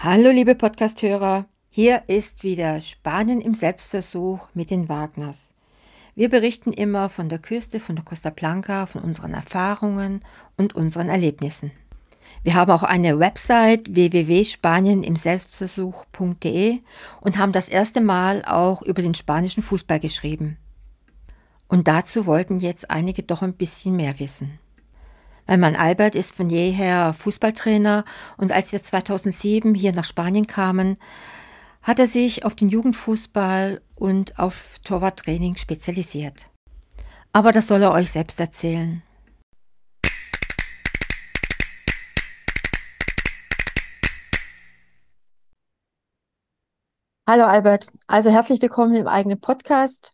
Hallo liebe Podcasthörer, hier ist wieder Spanien im Selbstversuch mit den Wagners. Wir berichten immer von der Küste, von der Costa Blanca, von unseren Erfahrungen und unseren Erlebnissen. Wir haben auch eine Website www.spanienimselbstversuch.de und haben das erste Mal auch über den spanischen Fußball geschrieben. Und dazu wollten jetzt einige doch ein bisschen mehr wissen. Mein Mann Albert ist von jeher Fußballtrainer und als wir 2007 hier nach Spanien kamen, hat er sich auf den Jugendfußball und auf Torwarttraining spezialisiert. Aber das soll er euch selbst erzählen. Hallo Albert, also herzlich willkommen im eigenen Podcast.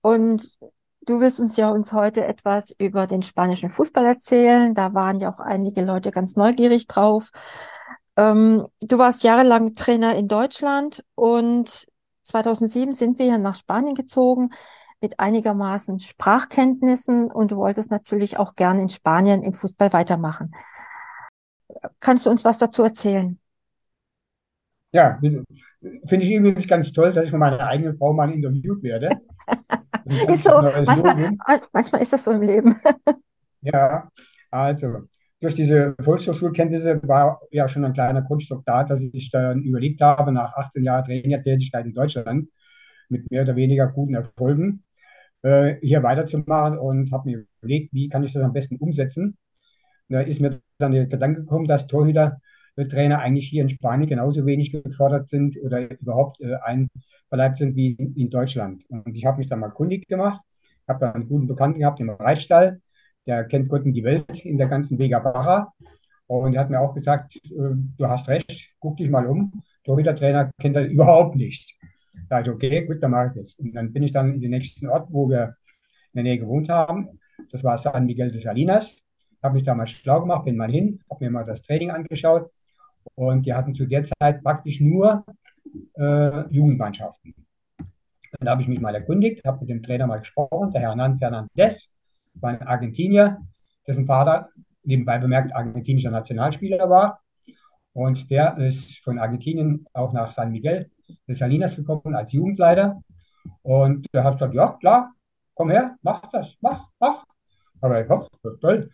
Und Du willst uns ja uns heute etwas über den spanischen Fußball erzählen. Da waren ja auch einige Leute ganz neugierig drauf. Ähm, du warst jahrelang Trainer in Deutschland und 2007 sind wir ja nach Spanien gezogen mit einigermaßen Sprachkenntnissen und du wolltest natürlich auch gerne in Spanien im Fußball weitermachen. Kannst du uns was dazu erzählen? Ja, finde ich übrigens ganz toll, dass ich von meiner eigenen Frau mal interviewt werde. ist so, manchmal, manchmal ist das so im Leben. ja, also durch diese Volkshochschulkenntnisse war ja schon ein kleiner Grundstock da, dass ich dann überlegt habe, nach 18 Jahren Trainertätigkeit in Deutschland mit mehr oder weniger guten Erfolgen äh, hier weiterzumachen und habe mir überlegt, wie kann ich das am besten umsetzen. Da ist mir dann der Gedanke gekommen, dass Torhüter Trainer eigentlich hier in Spanien genauso wenig gefordert sind oder überhaupt äh, einverleibt sind wie in Deutschland. Und ich habe mich dann mal kundig gemacht, habe dann einen guten Bekannten gehabt im Reitstall, der kennt Gott und die Welt in der ganzen Vega Baja. Und er hat mir auch gesagt, äh, du hast recht, guck dich mal um. Torhüter-Trainer kennt er überhaupt nicht. Da ich, okay, gut, dann mache ich das. Und dann bin ich dann in den nächsten Ort, wo wir in der Nähe gewohnt haben. Das war San Miguel de Salinas. Habe mich da mal schlau gemacht, bin mal hin, habe mir mal das Training angeschaut und die hatten zu der Zeit praktisch nur äh, Jugendmannschaften. Dann habe ich mich mal erkundigt, habe mit dem Trainer mal gesprochen, der Hernan Fernandez, war ein Argentinier, dessen Vater nebenbei bemerkt argentinischer Nationalspieler war. Und der ist von Argentinien auch nach San Miguel de Salinas gekommen als Jugendleiter. Und der hat gesagt, ja, klar, komm her, mach das, mach, mach. Aber ich hoffe, toll,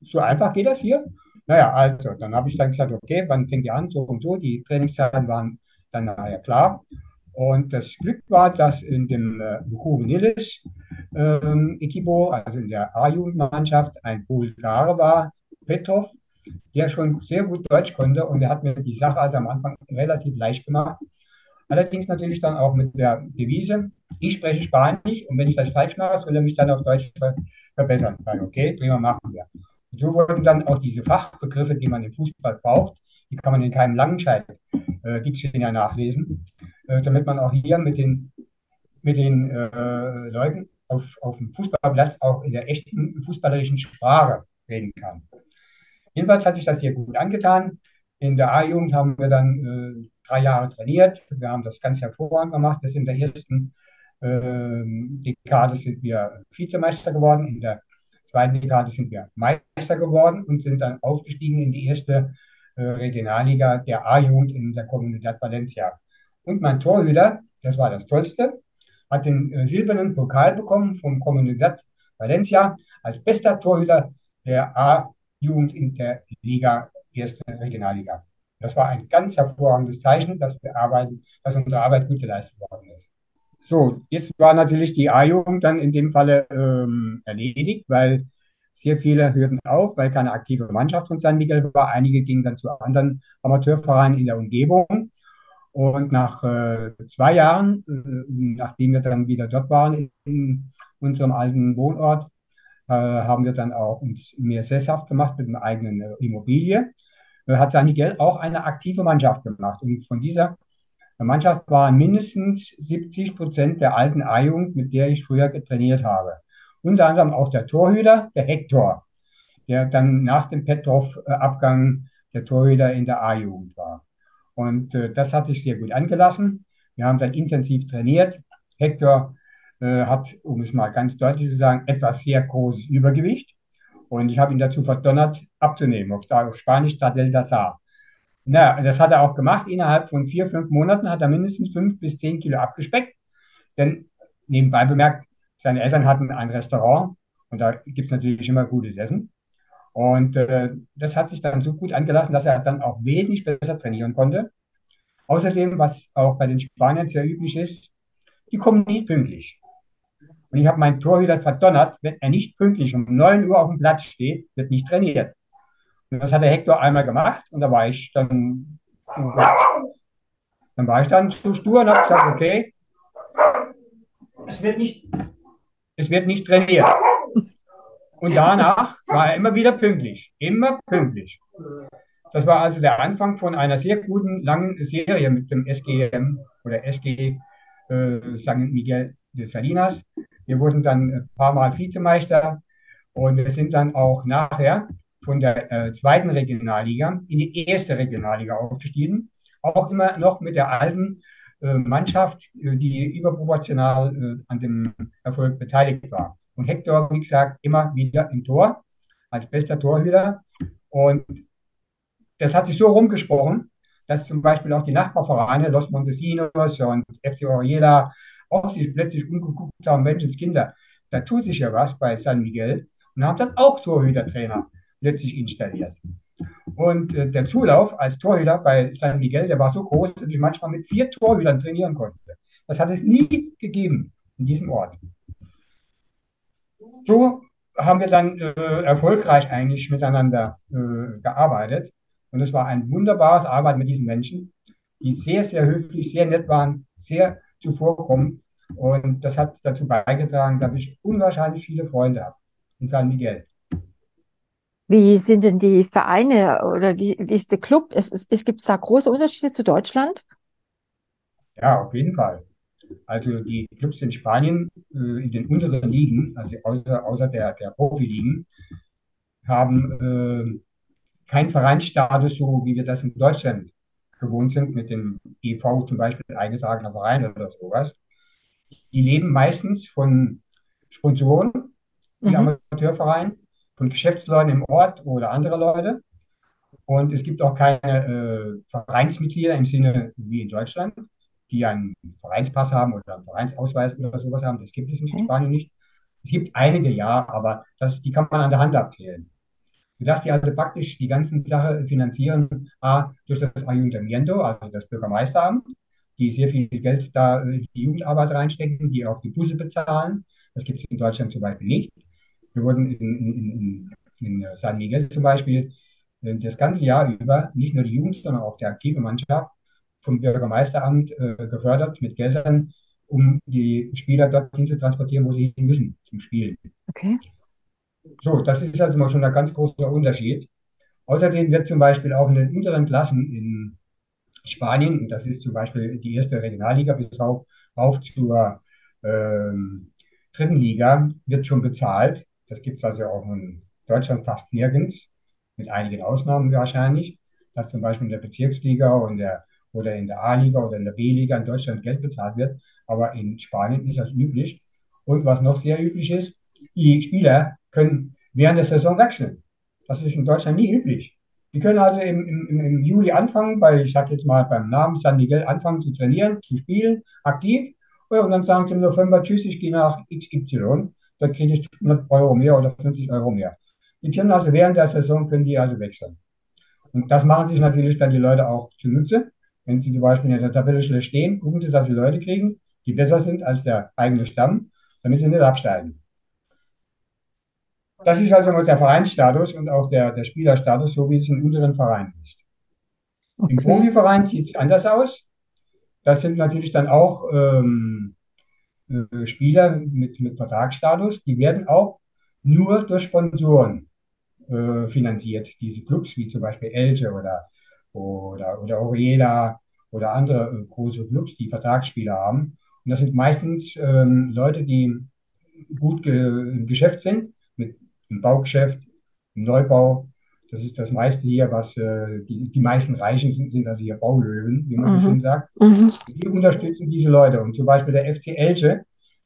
so einfach geht das hier. Naja, also, dann habe ich dann gesagt, okay, wann fängt ihr an? So und so. Die Trainingszeiten waren dann nachher klar. Und das Glück war, dass in dem äh, Juvenilis ähm, Equipo, also in der A-Jugendmannschaft, ein Bulgare war, Petrov, der schon sehr gut Deutsch konnte und der hat mir die Sache also am Anfang relativ leicht gemacht. Allerdings natürlich dann auch mit der Devise, ich spreche Spanisch und wenn ich das falsch mache, soll er mich dann auf Deutsch verbessern. Sagen, okay, prima, machen wir. So wurden dann auch diese Fachbegriffe, die man im Fußball braucht, die kann man in keinem Langenscheid-Dictionär äh, nachlesen, äh, damit man auch hier mit den, mit den äh, Leuten auf, auf dem Fußballplatz auch in der echten fußballerischen Sprache reden kann. Jedenfalls hat sich das sehr gut angetan. In der A-Jugend haben wir dann äh, drei Jahre trainiert. Wir haben das ganz hervorragend gemacht. Bis in der ersten äh, Dekade sind wir Vizemeister geworden. In der zweiten Dekade sind wir Meister geworden und sind dann aufgestiegen in die erste äh, Regionalliga der A-Jugend in der Comunidad Valencia. Und mein Torhüter, das war das Tollste, hat den äh, silbernen Pokal bekommen vom Comunidad Valencia als bester Torhüter der A-Jugend in der Liga, erste Regionalliga. Das war ein ganz hervorragendes Zeichen, dass, wir arbeiten, dass unsere Arbeit gut geleistet worden ist. So, jetzt war natürlich die A-Jugend dann in dem Falle ähm, erledigt, weil sehr viele hörten auf, weil keine aktive Mannschaft von San Miguel war. Einige gingen dann zu anderen Amateurvereinen in der Umgebung. Und nach äh, zwei Jahren, äh, nachdem wir dann wieder dort waren in unserem alten Wohnort, äh, haben wir dann auch uns mehr sesshaft gemacht mit einer eigenen äh, Immobilie. Äh, hat San Miguel auch eine aktive Mannschaft gemacht. Und von dieser der Mannschaft waren mindestens 70 Prozent der alten A-Jugend, mit der ich früher trainiert habe. Unter anderem auch der Torhüter, der Hector, der dann nach dem Petrov-Abgang der Torhüter in der A-Jugend war. Und äh, das hat sich sehr gut angelassen. Wir haben dann intensiv trainiert. Hector äh, hat, um es mal ganz deutlich zu sagen, etwas sehr großes Übergewicht. Und ich habe ihn dazu verdonnert, abzunehmen. Auf, Spanisch Tadel Dazar. Na, das hat er auch gemacht. Innerhalb von vier, fünf Monaten hat er mindestens fünf bis zehn Kilo abgespeckt. Denn nebenbei bemerkt, seine Eltern hatten ein Restaurant und da gibt es natürlich immer gutes Essen. Und äh, das hat sich dann so gut angelassen, dass er dann auch wesentlich besser trainieren konnte. Außerdem, was auch bei den Spaniern sehr üblich ist, die kommen nicht pünktlich. Und ich habe meinen Torhüter verdonnert, wenn er nicht pünktlich um 9 Uhr auf dem Platz steht, wird nicht trainiert. Und das hat der Hector einmal gemacht und da war ich dann, dann war ich dann so stur und habe gesagt, okay, es wird nicht, es wird nicht trainiert. Und danach war er immer wieder pünktlich, immer pünktlich. Das war also der Anfang von einer sehr guten, langen Serie mit dem SGM oder SG äh, San Miguel de Salinas. Wir wurden dann ein paar Mal Vizemeister und wir sind dann auch nachher von der äh, zweiten Regionalliga in die erste Regionalliga aufgestiegen. Auch immer noch mit der alten äh, Mannschaft, äh, die überproportional äh, an dem Erfolg beteiligt war. Und Hector, wie gesagt, immer wieder im Tor als bester Torhüter. Und das hat sich so rumgesprochen, dass zum Beispiel auch die Nachbarvereine, Los Montesinos und FC Oriela, auch sich plötzlich umgeguckt haben, Menschenskinder, da tut sich ja was bei San Miguel und haben dann auch Torhütertrainer plötzlich installiert. Und äh, der Zulauf als Torhüter bei San Miguel, der war so groß, dass ich manchmal mit vier Torhütern trainieren konnte. Das hat es nie gegeben in diesem Ort. So haben wir dann äh, erfolgreich eigentlich miteinander äh, gearbeitet. Und es war ein wunderbares Arbeit mit diesen Menschen, die sehr, sehr höflich, sehr nett waren, sehr zuvorkommen. Und das hat dazu beigetragen, dass ich unwahrscheinlich viele Freunde habe in San Miguel. Wie sind denn die Vereine oder wie, wie ist der Club? Es, es, es gibt da große Unterschiede zu Deutschland? Ja, auf jeden Fall. Also die Clubs in Spanien äh, in den unteren Ligen, also außer, außer der, der Profiligen, haben äh, keinen Vereinsstatus, so wie wir das in Deutschland gewohnt sind, mit dem EV zum Beispiel eingetragener Verein oder sowas. Die leben meistens von Sponsoren, die mhm. Amateurverein, von Geschäftsleuten im Ort oder andere Leute. Und es gibt auch keine äh, Vereinsmitglieder im Sinne wie in Deutschland, die einen Vereinspass haben oder einen Vereinsausweis oder sowas haben. Das gibt es in Spanien nicht. Es gibt einige, ja, aber das, die kann man an der Hand abzählen. Sodass die also praktisch die ganzen Sache finanzieren, A, durch das Ayuntamiento, also das Bürgermeisteramt, die sehr viel Geld da in die Jugendarbeit reinstecken, die auch die Busse bezahlen. Das gibt es in Deutschland zum Beispiel nicht. Wir wurden in, in, in, in San Miguel zum Beispiel äh, das ganze Jahr über nicht nur die Jugend, sondern auch die aktive Mannschaft vom Bürgermeisteramt äh, gefördert mit Geldern, um die Spieler dorthin zu transportieren, wo sie hin müssen zum Spielen. Okay. So, das ist also mal schon ein ganz großer Unterschied. Außerdem wird zum Beispiel auch in den unteren Klassen in Spanien, und das ist zum Beispiel die erste Regionalliga bis rauf, rauf zur ähm, dritten Liga, wird schon bezahlt. Das gibt es also auch in Deutschland fast nirgends, mit einigen Ausnahmen wahrscheinlich, dass zum Beispiel in der Bezirksliga und der, oder in der A-Liga oder in der B-Liga in Deutschland Geld bezahlt wird. Aber in Spanien ist das üblich. Und was noch sehr üblich ist, die Spieler können während der Saison wechseln. Das ist in Deutschland nie üblich. Die können also im, im, im Juli anfangen, bei, ich sage jetzt mal beim Namen San Miguel, anfangen zu trainieren, zu spielen, aktiv. Und dann sagen sie im November, tschüss, ich gehe nach XY da kriege ich 100 Euro mehr oder 50 Euro mehr. Die können also während der Saison können die also wechseln. Und das machen sich natürlich dann die Leute auch zunutze. Wenn sie zum Beispiel in der Tabelle schlecht stehen, gucken sie, dass sie Leute kriegen, die besser sind als der eigene Stamm, damit sie nicht absteigen. Das ist also der Vereinsstatus und auch der, der Spielerstatus, so wie es in unteren Vereinen ist. Okay. Im Profiverein sieht es anders aus. Das sind natürlich dann auch ähm, äh, Spieler mit, mit Vertragsstatus, die werden auch nur durch Sponsoren äh, finanziert. Diese Clubs wie zum Beispiel Elche oder, oder, oder Oriela oder andere äh, große Clubs, die Vertragsspieler haben. Und das sind meistens ähm, Leute, die gut ge im Geschäft sind, mit im Baugeschäft, im Neubau. Das ist das meiste hier, was äh, die, die meisten Reichen sind, sind also hier Baulöwen, wie man mhm. so schön sagt. Mhm. Die unterstützen diese Leute. Und zum Beispiel der FC Elche,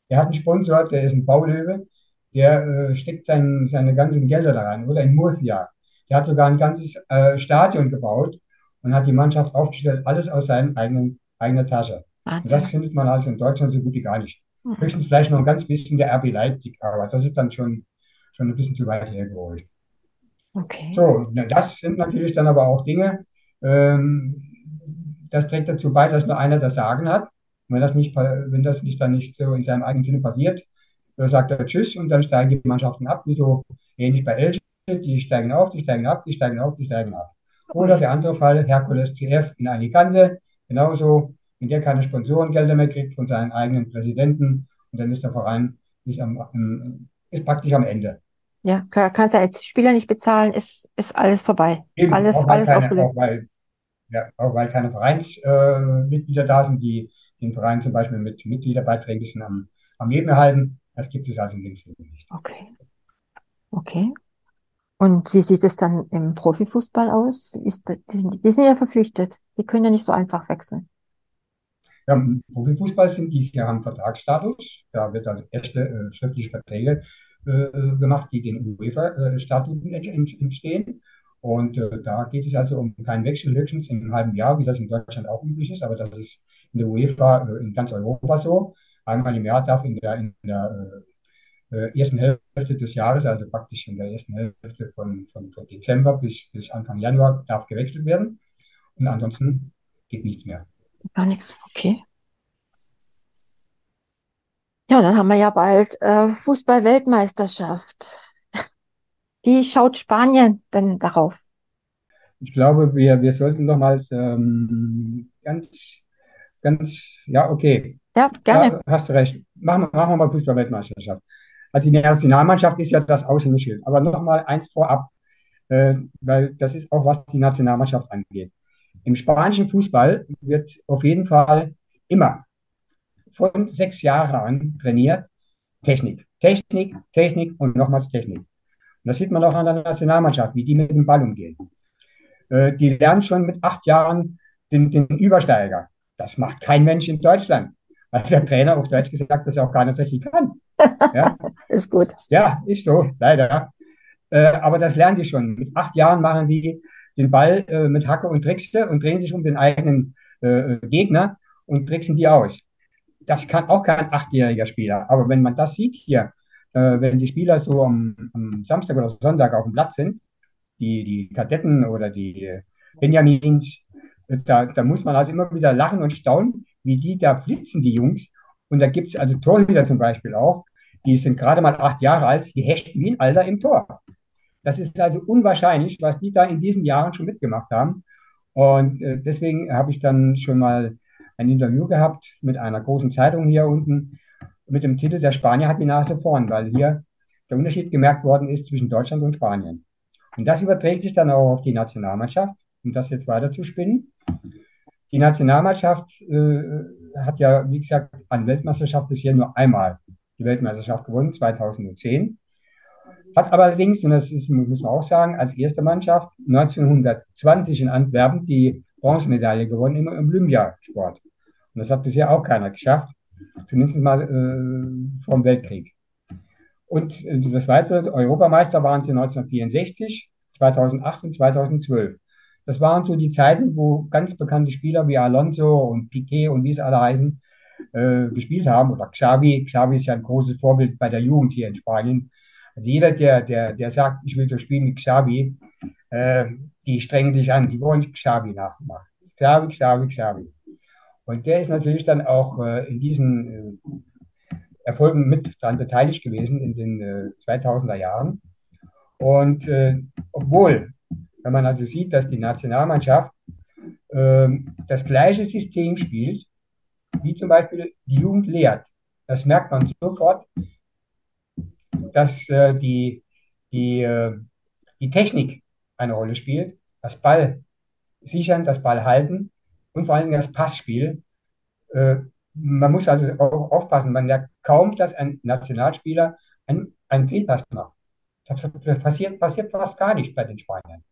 der hat einen Sponsor, der ist ein Baulöwe, der äh, steckt sein, seine ganzen Gelder da rein. Oder in Murcia. Der hat sogar ein ganzes äh, Stadion gebaut, und hat die Mannschaft aufgestellt, alles aus seiner eigenen, eigenen Tasche. Und das findet man also in Deutschland so gut wie gar nicht. Mhm. Höchstens vielleicht noch ein ganz bisschen der RB Leipzig, aber das ist dann schon, schon ein bisschen zu weit hergeholt. Okay. So, das sind natürlich dann aber auch Dinge, ähm, das trägt dazu bei, dass nur einer das Sagen hat. Und wenn das nicht, wenn das nicht dann nicht so in seinem eigenen Sinne passiert, sagt er Tschüss und dann steigen die Mannschaften ab, wie so ähnlich bei Elche, die steigen auf, die steigen ab, die steigen auf, die steigen ab. Oder der andere Fall, Herkules CF in Alicante, genauso, wenn der keine Sponsorengelder mehr kriegt von seinen eigenen Präsidenten und dann ist der Verein ist, am, ist praktisch am Ende. Ja, klar, kannst du als Spieler nicht bezahlen, ist, ist alles vorbei. Eben, alles auch alles keine, aufgelöst. Auch weil, ja, auch weil keine Vereinsmitglieder äh, da sind, die den Verein zum Beispiel mit Mitgliederbeiträgen am, am Leben erhalten. Das gibt es also in dem Sinne nicht. Okay. Okay. Und wie sieht es dann im Profifußball aus? Ist, die, sind, die sind ja verpflichtet. Die können ja nicht so einfach wechseln. Ja, Im Profifußball sind die ja haben Vertragsstatus. Da wird also echte äh, schriftliche Verträge gemacht, die den UEFA-Statuten entstehen. Und äh, da geht es also um keinen Wechsel, höchstens in einem halben Jahr, wie das in Deutschland auch üblich ist, aber das ist in der UEFA äh, in ganz Europa so. Einmal im Jahr darf in der, in der äh, ersten Hälfte des Jahres, also praktisch in der ersten Hälfte von, von, von Dezember bis, bis Anfang Januar, darf gewechselt werden. Und ansonsten geht nichts mehr. Gar nichts, okay. Ja, dann haben wir ja bald äh, Fußball-Weltmeisterschaft. Wie schaut Spanien denn darauf? Ich glaube, wir, wir sollten nochmals ähm, ganz, ganz, ja, okay. Ja, gerne. Ja, hast du recht. Machen, machen wir mal Fußball-Weltmeisterschaft. Also die Nationalmannschaft ist ja das Aushängeschild. Aber nochmal eins vorab, äh, weil das ist auch, was die Nationalmannschaft angeht. Im spanischen Fußball wird auf jeden Fall immer von sechs Jahren an trainiert. Technik, Technik, Technik und nochmals Technik. Und das sieht man auch an der Nationalmannschaft, wie die mit dem Ball umgehen. Äh, die lernen schon mit acht Jahren den, den Übersteiger. Das macht kein Mensch in Deutschland. Weil der Trainer auf Deutsch gesagt das auch gar nicht richtig kann. Ja? ist gut. Ja, ist so, leider. Äh, aber das lernen die schon. Mit acht Jahren machen die den Ball äh, mit Hacke und Trickste und drehen sich um den eigenen äh, Gegner und tricksen die aus das kann auch kein achtjähriger Spieler. Aber wenn man das sieht hier, äh, wenn die Spieler so am, am, Samstag oder Sonntag auf dem Platz sind, die, die Kadetten oder die Benjamins, äh, da, da muss man also immer wieder lachen und staunen, wie die da flitzen, die Jungs. Und da gibt es also Torhüter zum Beispiel auch, die sind gerade mal acht Jahre alt, die hechten wie ein Alter im Tor. Das ist also unwahrscheinlich, was die da in diesen Jahren schon mitgemacht haben. Und äh, deswegen habe ich dann schon mal ein Interview gehabt mit einer großen Zeitung hier unten mit dem Titel Der Spanier hat die Nase vorn, weil hier der Unterschied gemerkt worden ist zwischen Deutschland und Spanien. Und das überträgt sich dann auch auf die Nationalmannschaft, um das jetzt weiter zu spinnen. Die Nationalmannschaft äh, hat ja, wie gesagt, an Weltmeisterschaft bisher nur einmal die Weltmeisterschaft gewonnen, 2010. Hat allerdings, und das ist, muss man auch sagen, als erste Mannschaft 1920 in Antwerpen die Bronzemedaille gewonnen im Olympiasport. Und das hat bisher auch keiner geschafft, zumindest mal äh, vor dem Weltkrieg. Und äh, das weitere, Europameister waren sie 1964, 2008 und 2012. Das waren so die Zeiten, wo ganz bekannte Spieler wie Alonso und Piquet und wie sie alle heißen, äh, gespielt haben. Oder Xavi. Xavi ist ja ein großes Vorbild bei der Jugend hier in Spanien. Also jeder, der, der, der sagt, ich will so spielen wie Xavi, äh, die strengen sich an, die wollen Xavi nachmachen. Xavi, Xavi, Xavi. Und der ist natürlich dann auch äh, in diesen äh, Erfolgen mit daran beteiligt gewesen in den äh, 2000er Jahren. Und äh, obwohl, wenn man also sieht, dass die Nationalmannschaft ähm, das gleiche System spielt, wie zum Beispiel die Jugend lehrt, das merkt man sofort, dass äh, die, die, äh, die Technik eine Rolle spielt, das Ball sichern, das Ball halten und vor allem das Passspiel. Äh, man muss also auch aufpassen, man merkt kaum, dass ein Nationalspieler einen, einen Fehlpass macht. Das passiert, passiert fast gar nicht bei den Spaniern.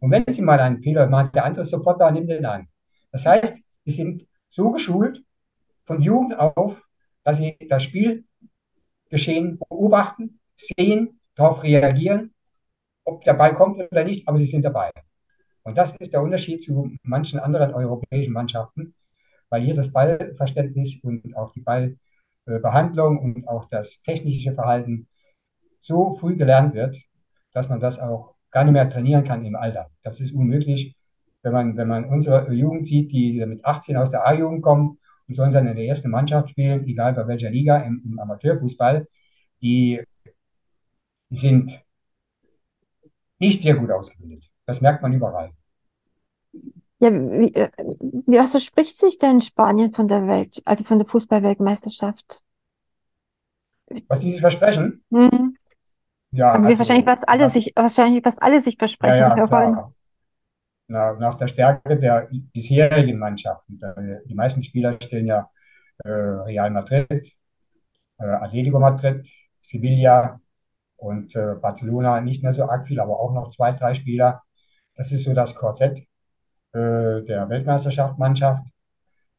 Und wenn sie mal einen Fehler machen, der andere sofort da nimmt den an. Das heißt, sie sind so geschult von Jugend auf, dass sie das Spielgeschehen beobachten, sehen, darauf reagieren, ob der Ball kommt oder nicht, aber sie sind dabei. Und das ist der Unterschied zu manchen anderen europäischen Mannschaften, weil hier das Ballverständnis und auch die Ballbehandlung und auch das technische Verhalten so früh gelernt wird, dass man das auch gar nicht mehr trainieren kann im Alter. Das ist unmöglich, wenn man, wenn man unsere Jugend sieht, die mit 18 aus der A-Jugend kommen und sollen dann in der ersten Mannschaft spielen, egal bei welcher Liga, im, im Amateurfußball, die, die sind nicht sehr gut ausgebildet. Das merkt man überall. Ja, wie, äh, wie was spricht sich denn Spanien von der Welt, also von der Fußballweltmeisterschaft? Was die sich versprechen? Hm. Ja, also, wahrscheinlich, was alle nach, sich, wahrscheinlich, was alle sich ja, versprechen, ja, klar. Nach, nach der Stärke der bisherigen Mannschaften. Die meisten Spieler stehen ja äh, Real Madrid, äh, Atletico Madrid, Sevilla und äh, Barcelona nicht mehr so arg viel, aber auch noch zwei, drei Spieler. Das ist so das Quartett äh, der Weltmeisterschaftsmannschaft.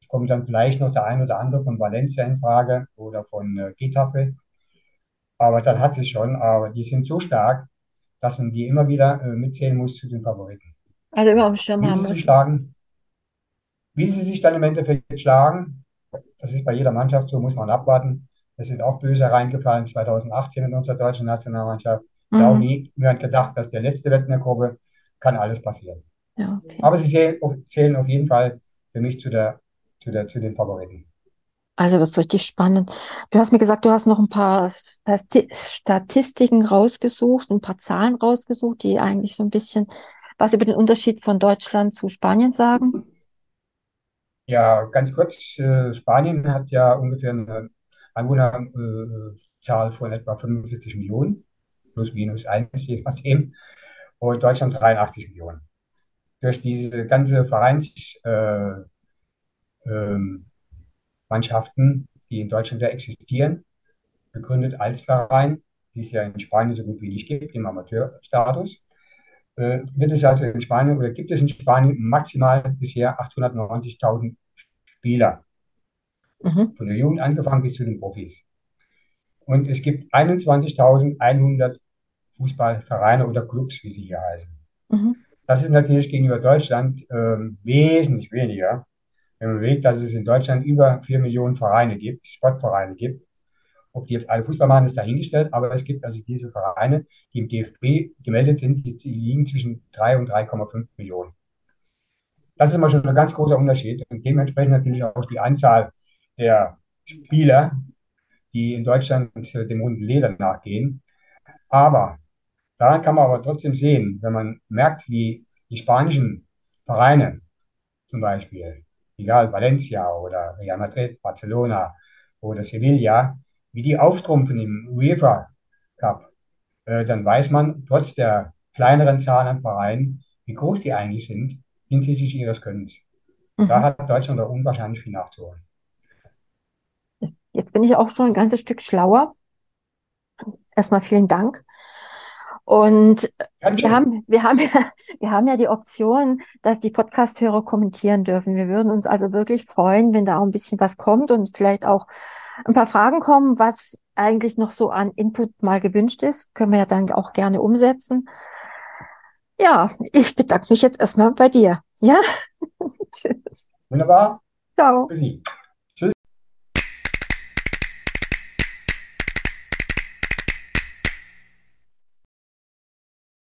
Es kommt dann vielleicht noch der ein oder andere von Valencia in Frage oder von äh, Getafe. Aber dann hat es schon, aber die sind so stark, dass man die immer wieder äh, mitzählen muss zu den Favoriten. Also immer am Schirm Wie haben sie sich muss. schlagen, wie sie sich dann im Endeffekt schlagen, das ist bei jeder Mannschaft so, muss man abwarten. Wir sind auch böse reingefallen 2018 in unserer deutschen Nationalmannschaft. Da auch Mhm. nie niemand gedacht, dass der letzte wird in der Gruppe, kann alles passieren. Ja, okay. Aber sie zählen, zählen auf jeden Fall für mich zu der, zu der, zu den Favoriten. Also wird es richtig spannend. Du hast mir gesagt, du hast noch ein paar Stati Statistiken rausgesucht, ein paar Zahlen rausgesucht, die eigentlich so ein bisschen was über den Unterschied von Deutschland zu Spanien sagen. Ja, ganz kurz, äh, Spanien hat ja ungefähr eine Einwohnerzahl von etwa 45 Millionen, plus minus eins, je nachdem, und Deutschland 83 Millionen. Durch diese ganze Vereins, äh, ähm, die in Deutschland ja existieren, gegründet als Verein, die es ja in Spanien so gut wie nicht gibt, im Amateurstatus, äh, wird es also in Spanien oder gibt es in Spanien maximal bisher 890.000 Spieler, Mhm. von der Jugend angefangen bis zu den Profis. Und es gibt 21.100 Fußballvereine oder Clubs, wie sie hier heißen. Mhm. Das ist natürlich gegenüber Deutschland ähm, wesentlich weniger, wenn man überlegt, dass es in Deutschland über 4 Millionen Vereine gibt, Sportvereine gibt. Ob die jetzt alle Fußball machen, ist dahingestellt, aber es gibt also diese Vereine, die im DFB gemeldet sind, die, die liegen zwischen 3 und 3,5 Millionen. Das ist immer schon ein ganz großer Unterschied und dementsprechend natürlich auch die Anzahl der Spieler, die in Deutschland äh, dem runden Leder nachgehen. Aber daran kann man aber trotzdem sehen, wenn man merkt, wie die spanischen Vereine zum Beispiel, egal Valencia oder Real Madrid, Barcelona oder Sevilla, wie die auftrumpfen im UEFA Cup, äh, dann weiß man trotz der kleineren Zahl an Vereinen, wie groß die eigentlich sind hinsichtlich ihres Könnens. Da Mhm. hat Deutschland auch unwahrscheinlich viel nachzuholen. Jetzt bin ich auch schon ein ganzes Stück schlauer. Erstmal vielen Dank. Und wir haben, wir haben ja, wir haben ja die Option, dass die Podcast-Hörer kommentieren dürfen. Wir würden uns also wirklich freuen, wenn da auch ein bisschen was kommt und vielleicht auch ein paar Fragen kommen, was eigentlich noch so an Input mal gewünscht ist. Können wir ja dann auch gerne umsetzen. Ja, ich bedanke mich jetzt erstmal bei dir. Ja? Tschüss. Wunderbar Ciao. für Sie.